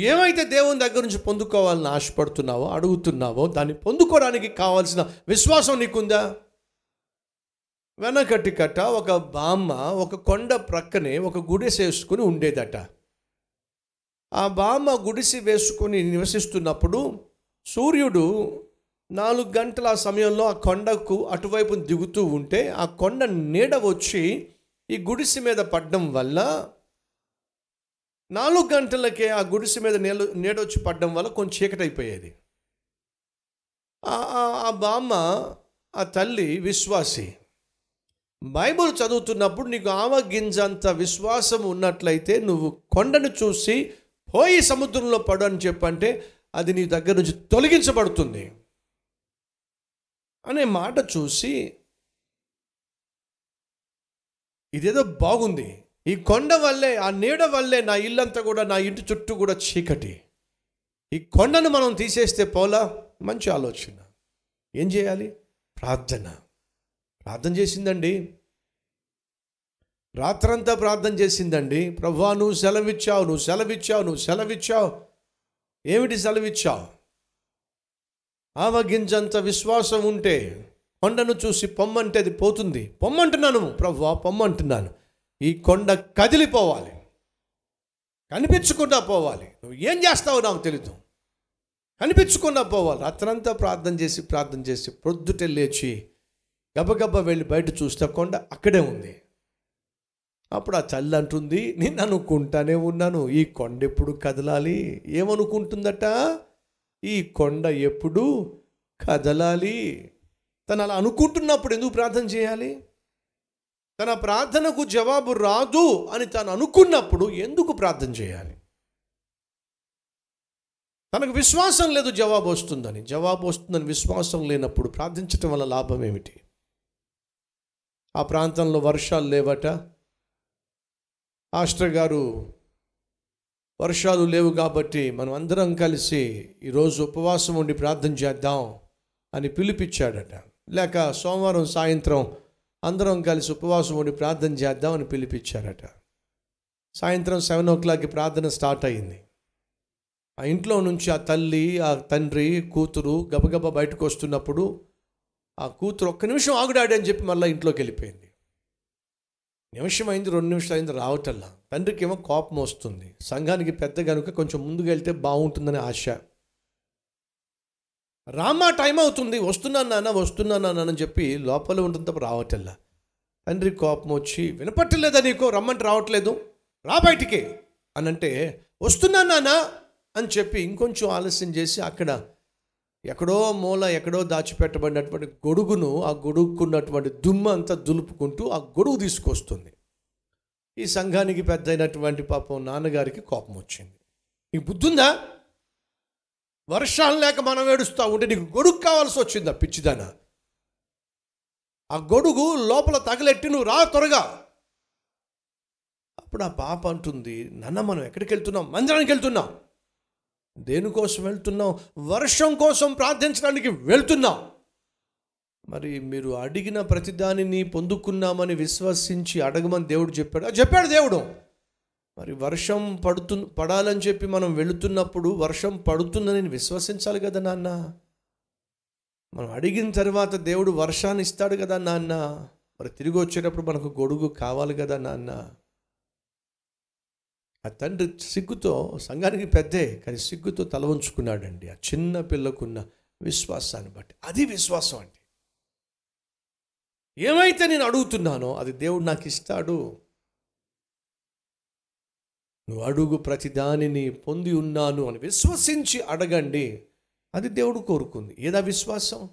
నువ్వు ఏమైతే దేవుని దగ్గర నుంచి పొందుకోవాలని ఆశపడుతున్నావో అడుగుతున్నావో దాన్ని పొందుకోవడానికి కావాల్సిన విశ్వాసం నీకుందా? వెనకటి కట్ట ఒక బామ్మ ఒక కొండ ప్రక్కనే ఒక గుడిసె వేసుకుని ఉండేదట. ఆ బామ్మ గుడిసి వేసుకొని నివసిస్తున్నప్పుడు సూర్యుడు నాలుగు గంటల ఆ సమయంలో ఆ కొండకు అటువైపు దిగుతూ ఉంటే ఆ కొండ నీడ వచ్చి ఈ గుడిసి మీద పడడం వల్ల నాలుగు గంటలకే ఆ గుడిసె మీద నీళ్ళు నీడొచ్చి పడడం వల్ల కొంచెం చీకటి అయిపోయేది ఆ- బామ్మ ఆ తల్లి విశ్వాసి. బైబుల్ చదువుతున్నప్పుడు నీకు ఆవ గింజంత విశ్వాసం ఉన్నట్లయితే నువ్వు కొండను చూసి పోయి సముద్రంలో పడు అని చెప్పంటే అది నీ దగ్గర నుంచి తొలగించబడుతుంది. అనే మాట చూసి ఇదేదో బాగుంది. ఈ కొండ వల్లే ఆ నీడ వల్లే నా ఇల్లంతా కూడా నా ఇంటి చుట్టూ కూడా చీకటి. ఈ కొండను మనం తీసేస్తే పోలా? మంచి ఆలోచన. ఏం చేయాలి? ప్రార్థన. ప్రార్థన చేసిందండి. రాత్రంతా ప్రార్థన చేసిందండి. ప్రభా నువ్వు సెలవిచ్చావు నువ్వు సెలవిచ్చావు నువ్వు సెలవిచ్చావు. ఏమిటి సెలవిచ్చావు? ఆవగింజంత విశ్వాసం ఉంటే కొండను చూసి పొమ్మంటే అది పోతుంది. పొమ్మంటున్నాను ప్రభు పొమ్మంటున్నాను. ఈ కొండ కదిలిపోవాలి. కనిపించకుండా పోవాలి. నువ్వు ఏం చేస్తావో నాకు తెలీదు. కనిపించకుండా పోవాలి. రాత్రంతా ప్రార్థన చేసి ప్రార్థన చేసి ప్రొద్దుటే లేచి గబగబ వెళ్ళి బయట చూస్తే కొండ అక్కడే ఉంది. అప్పుడు ఆ తల్లి అంటుంది నేను అనుకుంటానే ఉన్నాను. ఈ కొండ ఎప్పుడు కదలాలి? ఏమనుకుంటుందట? ఈ కొండ ఎప్పుడు కదలాలి? తను అలా అనుకుంటున్నప్పుడు ఎందుకు ప్రార్థన చేయాలి? తన ప్రార్థనకు జవాబు రాదు అని తాను అనుకున్నప్పుడు ఎందుకు ప్రార్థన చేయాలి? తనకు విశ్వాసం లేదు జవాబు వస్తుందని. జవాబు వస్తుందని విశ్వాసం లేనప్పుడు ప్రార్థించటం వల్ల లాభం ఏమిటి? ఆ ప్రాంతంలో వర్షాలు లేవట. ఆస్టర్ గారు వర్షాలు లేవు కాబట్టి మనం అందరం కలిసి ఈరోజు ఉపవాసం ఉండి ప్రార్థన చేద్దాం అని పిలిపించాడట. లేక సోమవారం సాయంత్రం అందరం కలిసి ఉపవాసం ఉండి ప్రార్థన చేద్దామని పిలిపించారట. సాయంత్రం సెవెన్ ఓ క్లాక్కి ప్రార్థన స్టార్ట్ అయింది. ఆ ఇంట్లో నుంచి ఆ తల్లి ఆ తండ్రి కూతురు గబగబ బయటకు వస్తున్నప్పుడు ఆ కూతురు ఒక్క నిమిషం ఆగుడాడి అని చెప్పి మళ్ళీ ఇంట్లోకి వెళ్ళిపోయింది. నిమిషం అయింది రెండు నిమిషాలు అయింది రావటల్లా తండ్రికి ఏమో కోపం వస్తుంది. సంఘానికి పెద్ద కనుక కొంచెం ముందుకు వెళ్తే బాగుంటుందని ఆశ. రామా టైం అవుతుంది వస్తున్నాను నాన్న వస్తున్నాను నాన్న అని చెప్పి లోపల ఉంటుంది తప్ప రావటల్లా తండ్రి కోపం వచ్చి వినపట్టలేదా నీకు? రమ్మంటే రావట్లేదు. రా బయటికి. అని అంటే వస్తున్నాను నాన్న అని చెప్పి ఇంకొంచెం ఆలస్యం చేసి అక్కడ ఎక్కడో మూల ఎక్కడో దాచిపెట్టబడినటువంటి గొడుగును ఆ గొడుగుకున్నటువంటి దుమ్మ అంతా దులుపుకుంటూ ఆ గొడుగు తీసుకొస్తుంది. ఈ సంఘానికి పెద్ద అయినటువంటి పాపం నాన్నగారికి కోపం వచ్చింది. నీకు బుద్ధుందా? వర్షాలు లేక మనం ఏడుస్తూ ఉంటే నీకు గొడుగు కావాల్సి వచ్చిందా పిచ్చిదాన. ఆ గొడుగు లోపల తగలెట్టి నువ్వు రా త్వరగా. అప్పుడు ఆ పాప అంటుంది నాన్న మనం ఎక్కడికి వెళ్తున్నాం? మందిరానికి వెళ్తున్నాం. దేనికోసం వెళ్తున్నాం? వర్షం కోసం ప్రార్థించడానికి వెళ్తున్నాం. మరి మీరు అడిగిన ప్రతిదానిని పొందుకున్నామని విశ్వసించి అడగమని దేవుడు చెప్పాడు. చెప్పాడు దేవుడు. మరి వర్షం పడుతు పడాలని చెప్పి మనం వెళుతున్నప్పుడు వర్షం పడుతుందని విశ్వసించాలి కదా నాన్న. మనం అడిగిన తర్వాత దేవుడు వర్షాన్ని ఇస్తాడు కదా నాన్న. మరి తిరిగి వచ్చేటప్పుడు మనకు గొడుగు కావాలి కదా నాన్న. ఆ తండ్రి సిగ్గుతో సంఘానికి పెద్దే కానీ సిగ్గుతో తల ఉంచుకున్నాడండి ఆ చిన్న పిల్లకున్న విశ్వాసాన్ని బట్టి. అది విశ్వాసం అంటే ఏమైతే నేను అడుగుతున్నానో అది దేవుడు నాకు ఇస్తాడు. నువ్వు అడుగు ప్రతి దానిని పొంది ఉన్నాను అని విశ్వసించి అడగండి. అది దేవుడు కోరుకుంది. ఏదా విశ్వాసం?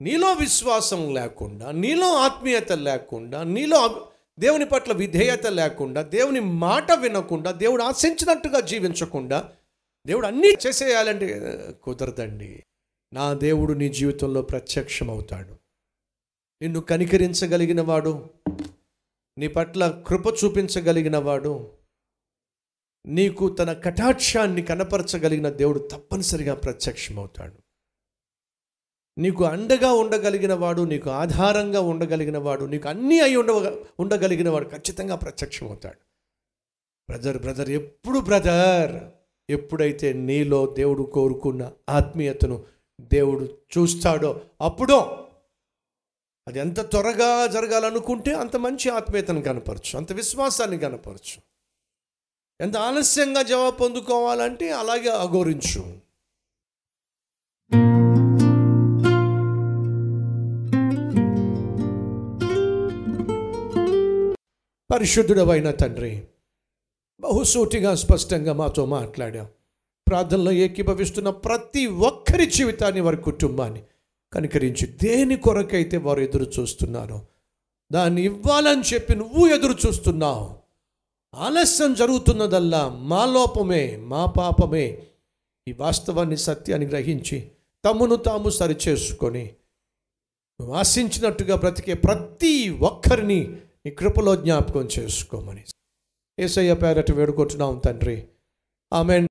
నీలో విశ్వాసం లేకుండా నీలో ఆత్మీయత లేకుండా నీలో దేవుని పట్ల విధేయత లేకుండా దేవుని మాట వినకుండా దేవుడు ఆశించినట్టుగా జీవించకుండా దేవుడు అన్నీ చేసేయాలంటే కుదరదండి. నా దేవుడు నీ జీవితంలో ప్రత్యక్షమవుతాడు. నిన్ను కనికరించగలిగిన వాడు నీ పట్ల కృప చూపించగలిగిన వాడు. నీకు తన కటాక్షాన్ని కనపరచగలిగిన దేవుడు తప్పనిసరిగా ప్రత్యక్షమవుతాడు. నీకు అండగా ఉండగలిగిన వాడు నీకు ఆధారంగా ఉండగలిగిన వాడు నీకు అన్నీ అయి ఉండ ఉండగలిగిన వాడు ఖచ్చితంగా ప్రత్యక్షమవుతాడు. బ్రదర్ బ్రదర్ ఎప్పుడు బ్రదర్ ఎప్పుడైతే నీలో దేవుడు కోరుకున్న ఆత్మీయతను దేవుడు చూస్తాడో అప్పుడో అది ఎంత త్వరగా జరగాలనుకుంటే అంత మంచి ఆత్మీయతను కనపరచు అంత విశ్వాసాన్ని కనపరచు. ఎంత ఆలస్యంగా జవాబు పొందుకోవాలంటే అలాగే అఘోరించు. పరిశుద్ధుడవైన తండ్రి బహుసూటిగా స్పష్టంగా మాతో మాట్లాడాం ప్రార్థనలో ఏకీభవిస్తున్న ప్రతి ఒక్కరి జీవితాన్ని వారి కుటుంబాన్ని కనికరించి. దేని కొరకైతే వారు ఎదురు చూస్తున్నారో దాన్ని ఇవ్వాలని చెప్పి నువ్వు ఎదురు చూస్తున్నావు. ఆలస్యం జరుగుతున్నదల్లా మా లోపమే మా పాపమే. ఈ వాస్తవాన్ని సత్యాన్ని గ్రహించి తమను తాము సరిచేసుకొని నువ్వు ఆశించినట్టుగా బ్రతికే ప్రతి ఒక్కరిని నీ కృపలో జ్ఞాపకం చేసుకోమని. ఏసయ్య పేరట వేడుకుంటున్నాం తండ్రి. ఆమెన్.